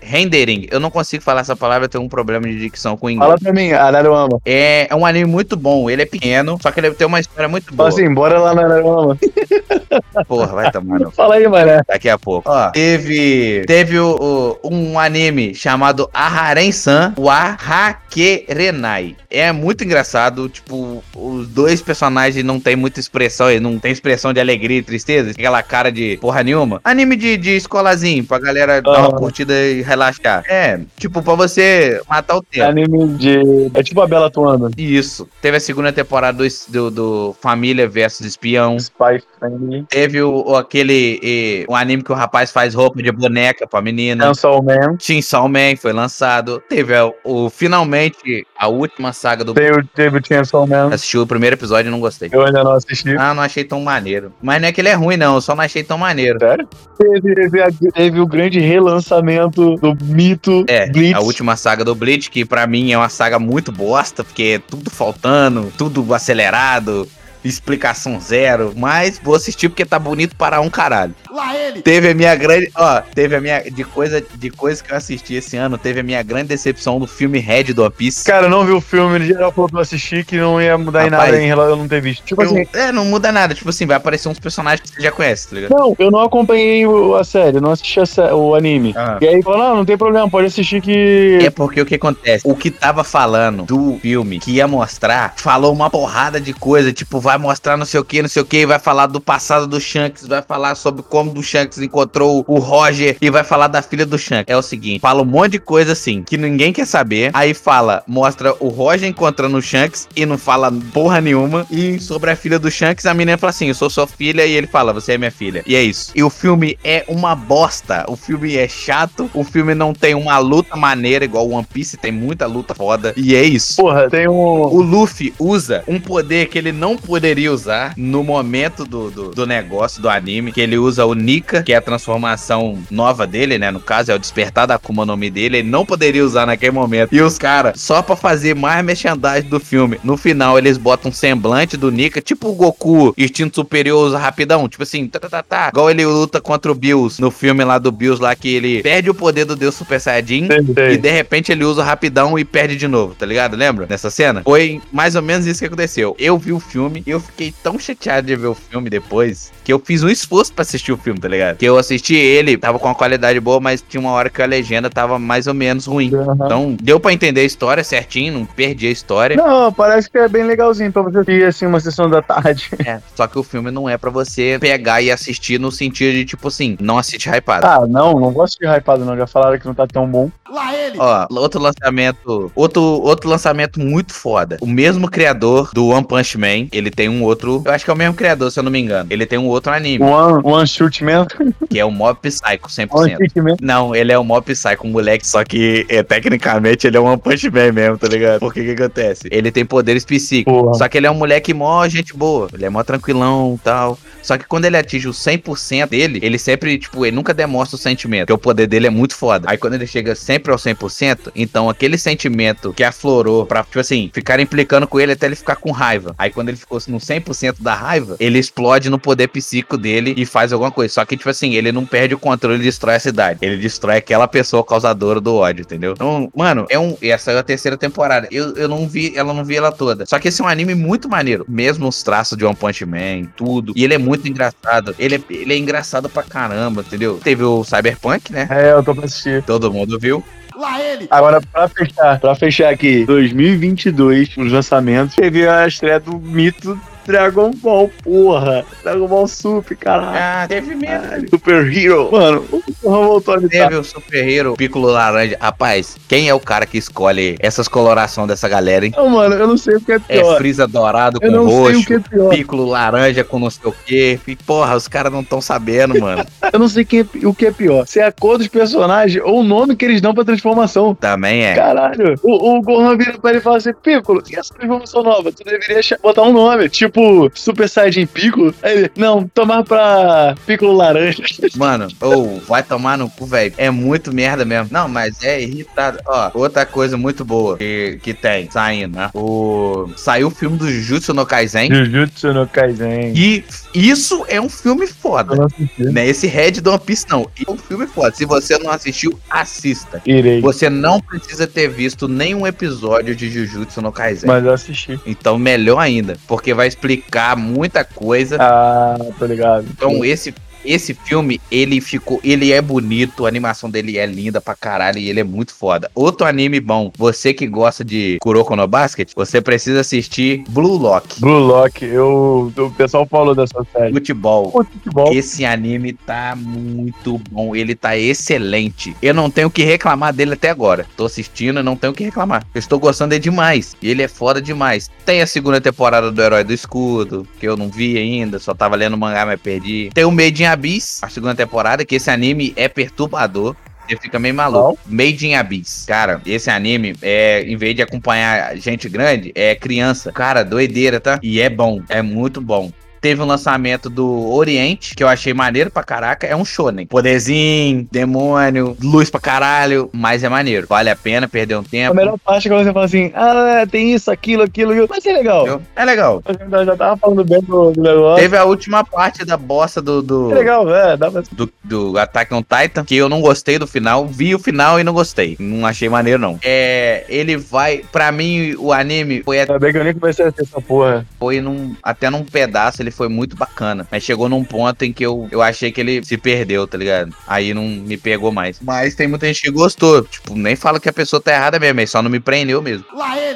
Rendering. Eu não consigo falar essa palavra, eu tenho um problema de dicção com inglês. Fala pra mim, Araruama. É, é um anime muito bom. Ele é pequeno, só que ele tem uma história muito boa. Fala assim, bora lá na Araruama. Porra, vai tomar no Fala aí, mané. Daqui a pouco. Ó, teve, teve o, o- um anime chamado Aharen-san Wahakerenai. É muito engraçado, tipo, os dois personagens não tem muita expressão, eles não tem expressão de alegria e tristeza, aquela cara de porra nenhuma. Anime de, de escolazinho, pra galera dar uma curtida e relaxar. É, tipo, pra você matar o tempo. Anime de. É tipo a Bela Atuando. Isso. Teve a segunda temporada do, do, do Família versus Espião. Spy Family. Teve o, o- aquele eh, um anime que o rapaz faz roupa de boneca pra menina. Chainsaw Man. Chainsaw Man foi lançado. Teve a- o, finalmente a última saga do. Teve, teve o Chainsaw Man. Assisti o primeiro episódio e não gostei. Eu ainda não assisti. Ah, não achei tão maneiro. Mas não é que ele é ruim, não. Eu só não achei tão maneiro. Sério? Teve, teve, teve o grande relançamento do mito É, a última saga do Bleach, que pra mim é uma saga muito bosta, porque é tudo faltando, tudo acelerado, explicação zero. Mas vou assistir porque tá bonito para um caralho. Lá ele! Teve a minha grande. Ó, teve a minha. De coisa, de coisa que eu assisti esse ano, teve a minha grande decepção do filme Red do One Piece. Cara, eu não vi o filme, ele geral falou pra eu assistir que não ia mudar em Rapaz, nada em relação a eu não ter visto. Tipo Eu- assim, é, não muda nada. Tipo assim, vai aparecer uns personagens que você já conhece, tá ligado? não, eu não acompanhei a série, eu não assisti a sé- o anime. Ah. E aí falou, não, não tem problema, pode assistir que. É porque o que acontece? O que tava falando do filme que ia mostrar, falou uma porrada de coisa, tipo, vai mostrar não sei o que, não sei o que, vai falar do passado do Shanks, vai falar sobre como o Shanks encontrou o Roger e vai falar da filha do Shanks. É o seguinte, fala um monte de coisa assim, que ninguém quer saber, aí fala, mostra o Roger encontrando o Shanks e não fala porra nenhuma, e sobre a filha do Shanks, a menina fala assim, eu sou sua filha, e ele fala, você é minha filha. E é isso. E o filme é uma bosta, o filme é chato, o filme não tem uma luta maneira, igual One Piece, tem muita luta foda, e é isso. Porra, tem um. O Luffy usa um poder que ele não poderia usar no momento do, do, do negócio, do anime, que ele usa o Nika, que é a transformação nova dele, né? No caso, é o despertar da Akuma no Mi dele, ele não poderia usar naquele momento. E os caras, só pra fazer mais merchandising do filme, no final eles botam um semblante do Nika, tipo o Goku, instinto superior usa rapidão, tipo assim, tá, tá, tá, tá. Igual ele luta contra o Bills, no filme lá do Bills, lá que ele perde o poder do Deus Super Saiyajin, Sei, sei. e de repente ele usa rapidão e perde de novo, tá ligado? Lembra dessa cena? Foi mais ou menos isso que aconteceu. Eu vi o filme, eu fiquei tão chateado de ver o filme depois, que eu fiz um esforço pra assistir o filme tá ligado? Que eu assisti ele, tava com uma qualidade boa, mas tinha uma hora que a legenda tava mais ou menos ruim. Uhum. Então, deu pra entender a história certinho, não perdi a história. Não, parece que é bem legalzinho pra você assistir, assim, uma sessão da tarde. É, só que o filme não é pra você pegar e assistir no sentido de, tipo assim, não assiste hypado. Ah, não, não gosto de hypado não, já falaram que não tá tão bom. Lá ele! Ó, outro lançamento, outro, outro lançamento muito foda. O mesmo criador do One Punch Man, ele tem um outro, eu acho que é o mesmo criador, se eu não me engano. Ele tem um outro anime. One, one Shoot Man? Que é o Mob Psycho 100%. One Shoot Man? Não, ele é o Mob Psycho, um moleque, só que é, tecnicamente ele é um One Punch Man mesmo, tá ligado? Porque o que acontece? Ele tem poderes psíquicos, só que ele é um moleque mó gente boa, ele é mó tranquilão e tal. Só que quando ele atinge o 100% dele, ele sempre, tipo, ele nunca demonstra o sentimento, porque o poder dele é muito foda. Aí quando ele chega sempre ao 100%, então aquele sentimento que aflorou pra, tipo assim, ficar implicando com ele até ele ficar com raiva. Aí quando ele ficou no 100% da raiva, ele explode no poder psíquico dele e faz alguma coisa. Só que, tipo assim, ele não perde o controle e destrói a cidade. Ele destrói aquela pessoa causadora do ódio, entendeu? Então, mano, é um. Essa é a terceira temporada. Eu, eu não vi, ela não vi ela toda. Só que esse é um anime muito maneiro. Mesmo os traços de One Punch Man, tudo. E ele é muito engraçado. Ele é, ele é engraçado pra caramba, entendeu? Teve o Cyberpunk, né? É, eu tô pra assistir. Todo mundo viu. Lá ele. Agora, pra fechar, pra fechar aqui, 2022, os lançamentos, teve a estreia do mito Dragon Ball, porra. Dragon Ball Super, caralho. Ah, teve mesmo. Super Hero. Mano, o porra voltou a Teve o Super Hero, Piccolo Laranja. Rapaz, quem é o cara que escolhe essas colorações dessa galera, hein? Não, mano, eu não sei o que é pior. É Freeza dourado com roxo, é Piccolo laranja com não sei o quê. E, porra, os caras não estão sabendo, mano. eu não sei quem é, o que é pior. Se é a cor dos personagens ou o nome que eles dão pra transformação. Também é. Caralho. O, o Gohan vira pra ele e fala assim, Piccolo, e essa transformação nova? Tu deveria botar um nome. Tipo, tipo Super Saiyajin Piccolo. Aí ele, não, tomar pra Piccolo Laranja. Mano, ou oh, vai tomar no cu, velho. É muito merda mesmo. Não, mas é irritado. Ó, outra coisa muito boa que, que tem saindo, né? O... Saiu o filme do Jujutsu no Kaisen. Jujutsu no Kaisen. E isso é um filme foda. Não é esse Red do One Piece, não. É um filme foda. Se você não assistiu, assista. Irei. Você não precisa ter visto nenhum episódio de Jujutsu no Kaisen. Mas eu assisti. Então, melhor ainda. Porque vai explicar muita coisa. Ah, tô ligado. Então, esse esse filme, ele ficou. Ele é bonito, a animação dele é linda pra caralho e ele é muito foda. Outro anime bom, você que gosta de Kuroko no Basket, você precisa assistir Blue Lock. Blue Lock, eu, o pessoal falou dessa série. Futebol. futebol. Esse anime tá muito bom, ele tá excelente. Eu não tenho o que reclamar dele até agora. Tô assistindo e não tenho o que reclamar. Eu estou gostando dele demais. Ele é foda demais. Tem a segunda temporada do Herói do Escudo, que eu não vi ainda, só tava lendo o mangá, mas perdi. Tem o in Abyss, a segunda temporada, que esse anime é perturbador. Você fica meio maluco. Oh. Made in Abyss. Cara, esse anime, é, em vez de acompanhar gente grande, é criança. Cara, doideira, tá? E é bom. É muito bom. Teve um lançamento do Oriente, que eu achei maneiro pra caraca. É um shonen. Poderzinho, demônio, luz pra caralho, mas é maneiro. Vale a pena perder um tempo. A melhor parte é quando você fala assim, ah, tem isso, aquilo, aquilo, aquilo. Mas é legal. É legal. Eu já tava falando bem do, do negócio. Teve a última parte da bossa do... do é legal, é. Dá pra... do, do Attack on Titan, que eu não gostei do final. Vi o final e não gostei. Não achei maneiro, não. É... Ele vai... Pra mim, o anime foi... Ainda bem que eu nem comecei a ter essa porra. Foi num, até num pedaço, ele ele foi muito bacana. Mas chegou num ponto em que eu, eu achei que ele se perdeu, tá ligado? Aí não me pegou mais. Mas tem muita gente que gostou. Tipo, nem fala que a pessoa tá errada mesmo, só não me prendeu mesmo.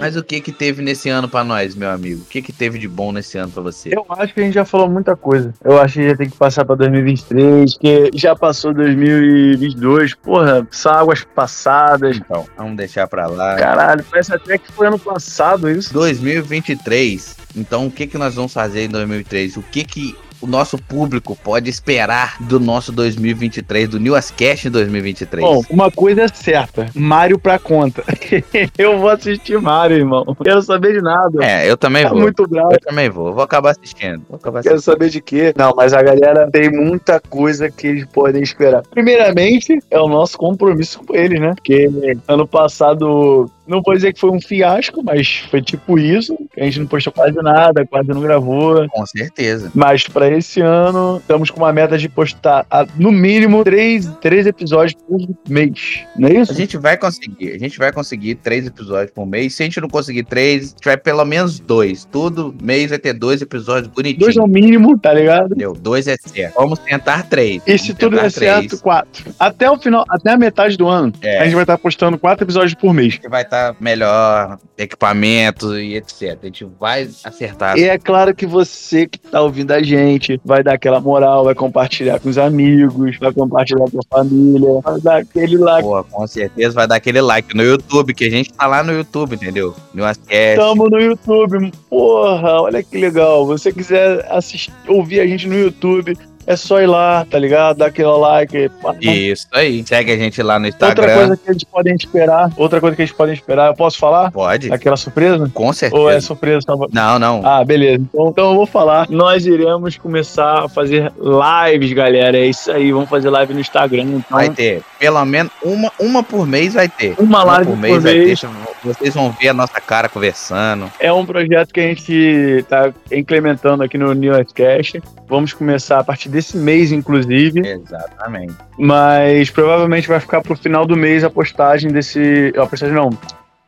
Mas o que que teve nesse ano para nós, meu amigo? O que que teve de bom nesse ano para você? Eu acho que a gente já falou muita coisa. Eu acho que já tem que passar pra 2023, que já passou 2022. Porra, são águas passadas. Então, vamos deixar pra lá. Caralho, parece até que foi ano passado isso. 2023 então, o que, que nós vamos fazer em 2003? O que, que o nosso público pode esperar do nosso 2023, do Newscast em 2023? Bom, uma coisa é certa: Mario pra conta. eu vou assistir Mario, irmão. Não quero saber de nada. É, eu também tá vou. muito bravo. Eu também vou. Vou acabar assistindo. Vou acabar assistindo. Quero saber de quê? Não, mas a galera tem muita coisa que eles podem esperar. Primeiramente, é o nosso compromisso com eles, né? Porque ano passado não vou dizer que foi um fiasco, mas foi tipo isso. A gente não postou quase nada, quase não gravou. Com certeza. Mas para esse ano, estamos com uma meta de postar no mínimo três, três episódios por mês. Não é isso? A gente vai conseguir. A gente vai conseguir três episódios por mês. Se a gente não conseguir três, a gente vai pelo menos dois. Todo mês vai ter dois episódios bonitinhos. Dois é o mínimo, tá ligado? Entendeu? Dois é certo. Vamos tentar três. E se tudo der certo, quatro. Até o final, até a metade do ano, é. a gente vai estar postando quatro episódios por mês. Vai estar melhor, equipamento e etc. A gente vai acertar. E é claro que você que tá ouvindo a gente vai dar aquela moral, vai compartilhar com os amigos, vai compartilhar com a família, vai dar aquele like. Pô, com certeza vai dar aquele like no YouTube, que a gente tá lá no YouTube, entendeu? No Tamo no YouTube. Porra, olha que legal. Você quiser assistir, ouvir a gente no YouTube, é só ir lá, tá ligado? Dar aquele like. Isso aí. Segue a gente lá no Instagram. Outra coisa que eles podem esperar. Outra coisa que eles podem esperar. Eu posso falar? Pode. Aquela surpresa? Com certeza. Ou é surpresa? Tá... Não, não. Ah, beleza. Então, então eu vou falar. Nós iremos começar a fazer lives, galera. É isso aí. Vamos fazer live no Instagram. Então... Vai ter. Pelo menos uma, uma por mês vai ter. Uma, uma live por mês. Por mês. Ter. Vocês vão ver a nossa cara conversando. É um projeto que a gente tá implementando aqui no Newscast. Vamos começar a partir desse mês, inclusive. Exatamente. Mas provavelmente vai ficar pro final do mês a postagem desse. A postagem não.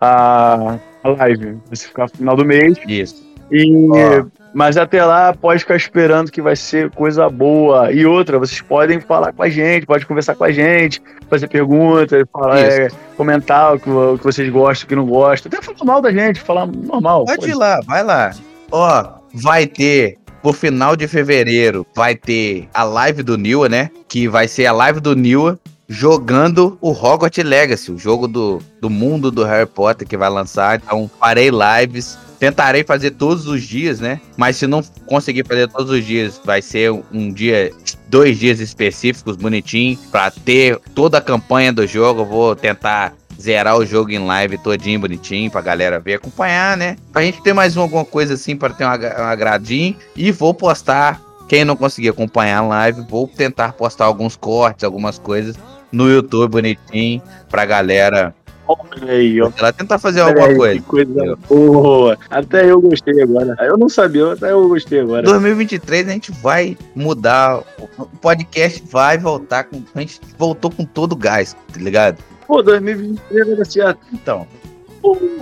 A, a live. Vai ficar pro final do mês. Isso. E. Oh. Mas até lá, pode ficar esperando que vai ser coisa boa. E outra, vocês podem falar com a gente, pode conversar com a gente, fazer perguntas, falar, é, comentar o que, o que, vocês gostam, o que não gostam. Até falar mal da gente, falar normal. Pode, pode. ir lá, vai lá. Ó, vai ter Pro final de fevereiro vai ter a live do Niwa, né? Que vai ser a live do Niwa jogando o Hogwarts Legacy, o jogo do, do mundo do Harry Potter que vai lançar. Então, farei lives. Tentarei fazer todos os dias, né? Mas se não conseguir fazer todos os dias, vai ser um dia, dois dias específicos, bonitinho, para ter toda a campanha do jogo. Vou tentar zerar o jogo em live todinho, bonitinho, pra galera ver, acompanhar, né? Pra gente ter mais alguma coisa assim, para ter um agradinho. E vou postar, quem não conseguir acompanhar a live, vou tentar postar alguns cortes, algumas coisas no YouTube bonitinho, pra galera Olha aí, ó. Ela tentar fazer Olha alguma aí, coisa. coisa boa. Até eu gostei agora. Eu não sabia, até eu gostei agora. 2023 a gente vai mudar. O podcast vai voltar com. A gente voltou com todo o gás, tá ligado? Pô, 2023 vai dar certo. Então.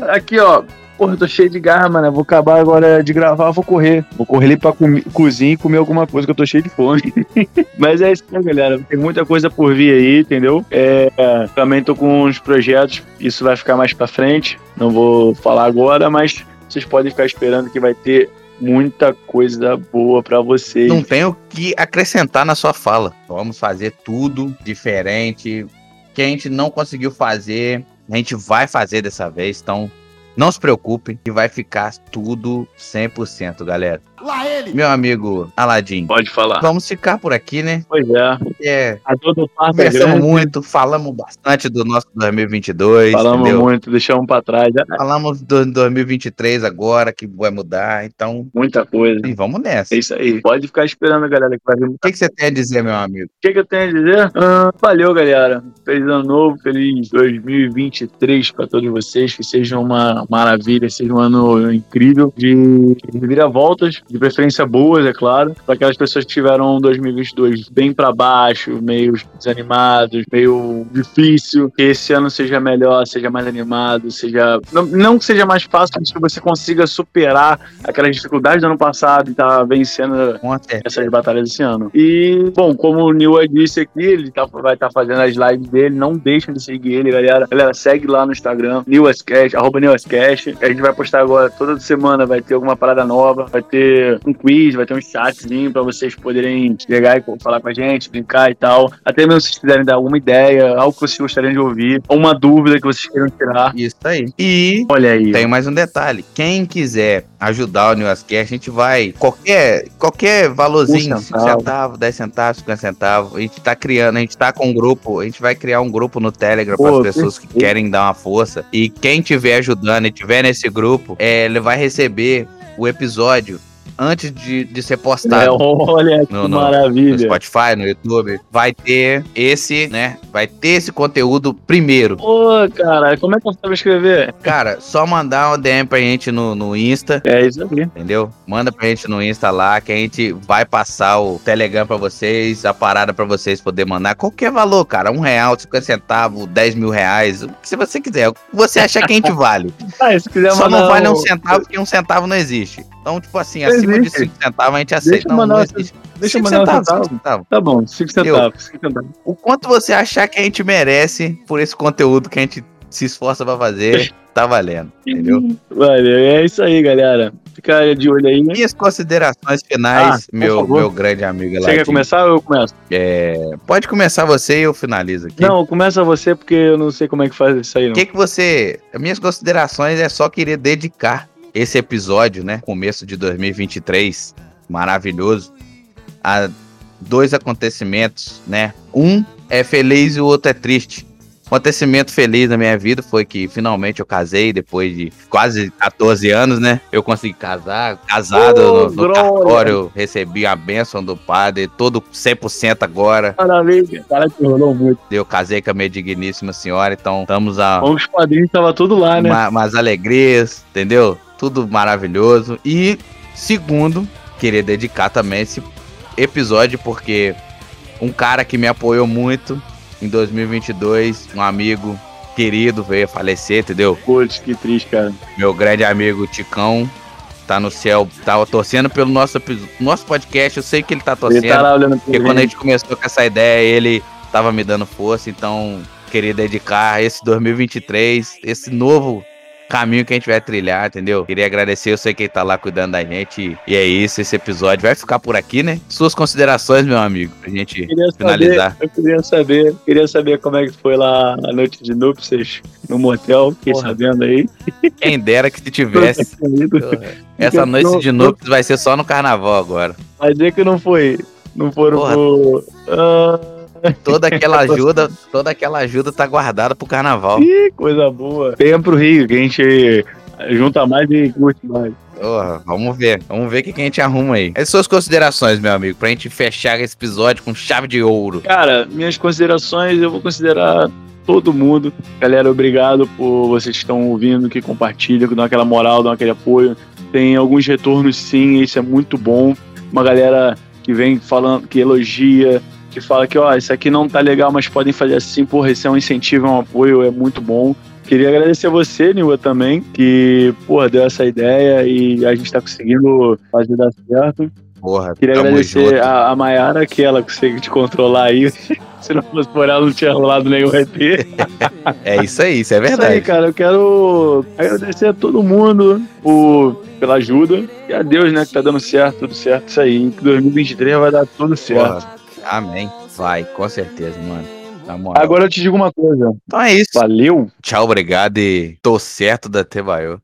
Aqui, ó. Porra, eu tô cheio de garra, mano. Vou acabar agora de gravar, vou correr. Vou correr ali pra cozinhar e comer alguma coisa que eu tô cheio de fome. Mas é isso, né, galera? Tem muita coisa por vir aí, entendeu? É, também tô com uns projetos, isso vai ficar mais pra frente. Não vou falar agora, mas vocês podem ficar esperando que vai ter muita coisa boa para vocês. Não tenho o que acrescentar na sua fala. Vamos fazer tudo diferente, que a gente não conseguiu fazer, a gente vai fazer dessa vez, então não se preocupem que vai ficar tudo 100%, galera. Lá ele! Meu amigo Aladim. Pode falar. Vamos ficar por aqui, né? Pois é. É. A todo Conversamos é muito, falamos bastante do nosso 2022. Falamos entendeu? muito, deixamos pra trás. Né? Falamos do 2023 agora, que vai mudar, então. Muita coisa. E vamos nessa. É isso aí. Pode ficar esperando, galera, que vai vir. O que, que você tem a dizer, meu amigo? O que, que eu tenho a dizer? Ah, valeu, galera. Feliz ano novo, feliz 2023 pra todos vocês. Que seja uma maravilha, seja um ano incrível de viravoltas de preferência boas, é claro, para aquelas pessoas que tiveram 2022 bem para baixo, meio desanimados, meio difícil, que esse ano seja melhor, seja mais animado, seja não, não que seja mais fácil, mas que você consiga superar aquelas dificuldades do ano passado e tá vencendo essas batalhas esse ano. E, bom, como o Neil disse aqui, ele tá, vai estar tá fazendo as lives dele, não deixem de seguir ele, galera. Galera, segue lá no Instagram, NewsCast, arroba NewsCast. A gente vai postar agora toda semana, vai ter alguma parada nova, vai ter um quiz, vai ter um chatzinho para vocês poderem chegar e falar com a gente, brincar e tal. Até mesmo se vocês quiserem dar alguma ideia, algo que vocês gostariam de ouvir, ou uma dúvida que vocês queiram tirar. Isso aí. E olha aí. Tem mais um detalhe. Quem quiser ajudar o Newscast, a gente vai. Qualquer, qualquer valorzinho, um centavo. 5 centavos, 10 centavos, 50 centavos. A gente tá criando, a gente tá com um grupo, a gente vai criar um grupo no Telegram para as pessoas que querem dar uma força. E quem tiver ajudando e tiver nesse grupo, é, ele vai receber o episódio antes de, de ser postado. É, olha que no, no, maravilha. No Spotify, no YouTube. Vai ter esse, né? Vai ter esse conteúdo primeiro. Pô, cara, como é que eu sabe escrever? Cara, só mandar uma DM pra gente no, no Insta. É isso aí. Entendeu? Manda pra gente no Insta lá que a gente vai passar o Telegram pra vocês, a parada pra vocês poder mandar. Qualquer valor, cara. Um real, 50 centavos, 10 mil reais. O que você quiser. O que você achar que a gente vale. ah, se quiser Só não vale um centavo, porque um centavo não existe. Então, tipo assim, acima de 5 centavos a gente aceita. Deixa não, não existe. Deixa eu mandar centavos, um centavo. centavos. Tá bom, 5 centavos, centavos. O quanto você achar que a gente merece por esse conteúdo que a gente se esforça pra fazer, tá valendo, entendeu? Valeu, é isso aí, galera. Fica de olho aí. Minhas considerações finais, ah, meu, meu grande amigo Você quer começar ou eu começo? É, pode começar você e eu finalizo aqui. Não, começa você porque eu não sei como é que faz isso aí. O que, que você. Minhas considerações é só querer dedicar esse episódio, né? Começo de 2023, maravilhoso, a dois acontecimentos, né? Um é feliz e o outro é triste acontecimento feliz na minha vida foi que finalmente eu casei depois de quase 14 anos, né? Eu consegui casar, casado oh, no, no cartório, recebi a bênção do padre, todo 100% agora. Maravilha, cara que rolou muito. Eu casei com a minha digníssima senhora, então estamos a... Os padrinhos tava tudo lá, né? Uma, umas alegrias, entendeu? Tudo maravilhoso. E segundo, queria dedicar também esse episódio porque um cara que me apoiou muito em 2022, um amigo querido veio a falecer, entendeu? Putz, que triste, cara. Meu grande amigo Ticão tá no céu, tava torcendo pelo nosso, nosso podcast, eu sei que ele tá torcendo. Ele tá lá olhando porque quando a gente começou com essa ideia, ele tava me dando força, então queria dedicar esse 2023, esse novo caminho que a gente vai trilhar, entendeu? Queria agradecer, eu sei quem tá lá cuidando da gente. E é isso, esse episódio vai ficar por aqui, né? Suas considerações, meu amigo, pra gente queria finalizar. Saber, eu queria saber, queria saber como é que foi lá a noite de núpcias no motel, fiquei Porra. sabendo aí. Quem dera que se tivesse. Essa noite de núpcias vai ser só no carnaval agora. Vai dizer que não foi. Não foram Porra. pro. Uh... Toda aquela ajuda, toda aquela ajuda tá guardada pro carnaval. Ih, coisa boa. Venha pro Rio, que a gente junta mais e curte mais. Porra, vamos ver. Vamos ver o que, a gente arruma aí. As suas considerações, meu amigo, pra gente fechar esse episódio com chave de ouro. Cara, minhas considerações eu vou considerar todo mundo. Galera, obrigado por vocês que estão ouvindo, que compartilham, que dão aquela moral, dão aquele apoio. Tem alguns retornos sim, isso é muito bom. Uma galera que vem falando, que elogia, que fala que, ó, isso aqui não tá legal, mas podem fazer assim, porra, isso é um incentivo, é um apoio, é muito bom. Queria agradecer a você, Nilva, também, que, porra, deu essa ideia e a gente tá conseguindo fazer dar certo. Porra, Queria agradecer a, a Mayara, que ela consegue te controlar aí. Se não fosse por ela, não tinha rolado nenhum EP. é isso aí, isso é verdade. Isso aí, cara. Eu quero agradecer a todo mundo por, pela ajuda. E a Deus, né, que tá dando certo, tudo certo. Isso aí. Que 2023 vai dar tudo certo. Porra. Amém. Vai, com certeza, mano. Agora eu te digo uma coisa. Então é isso. Valeu. Tchau, obrigado e tô certo da Tebaiô.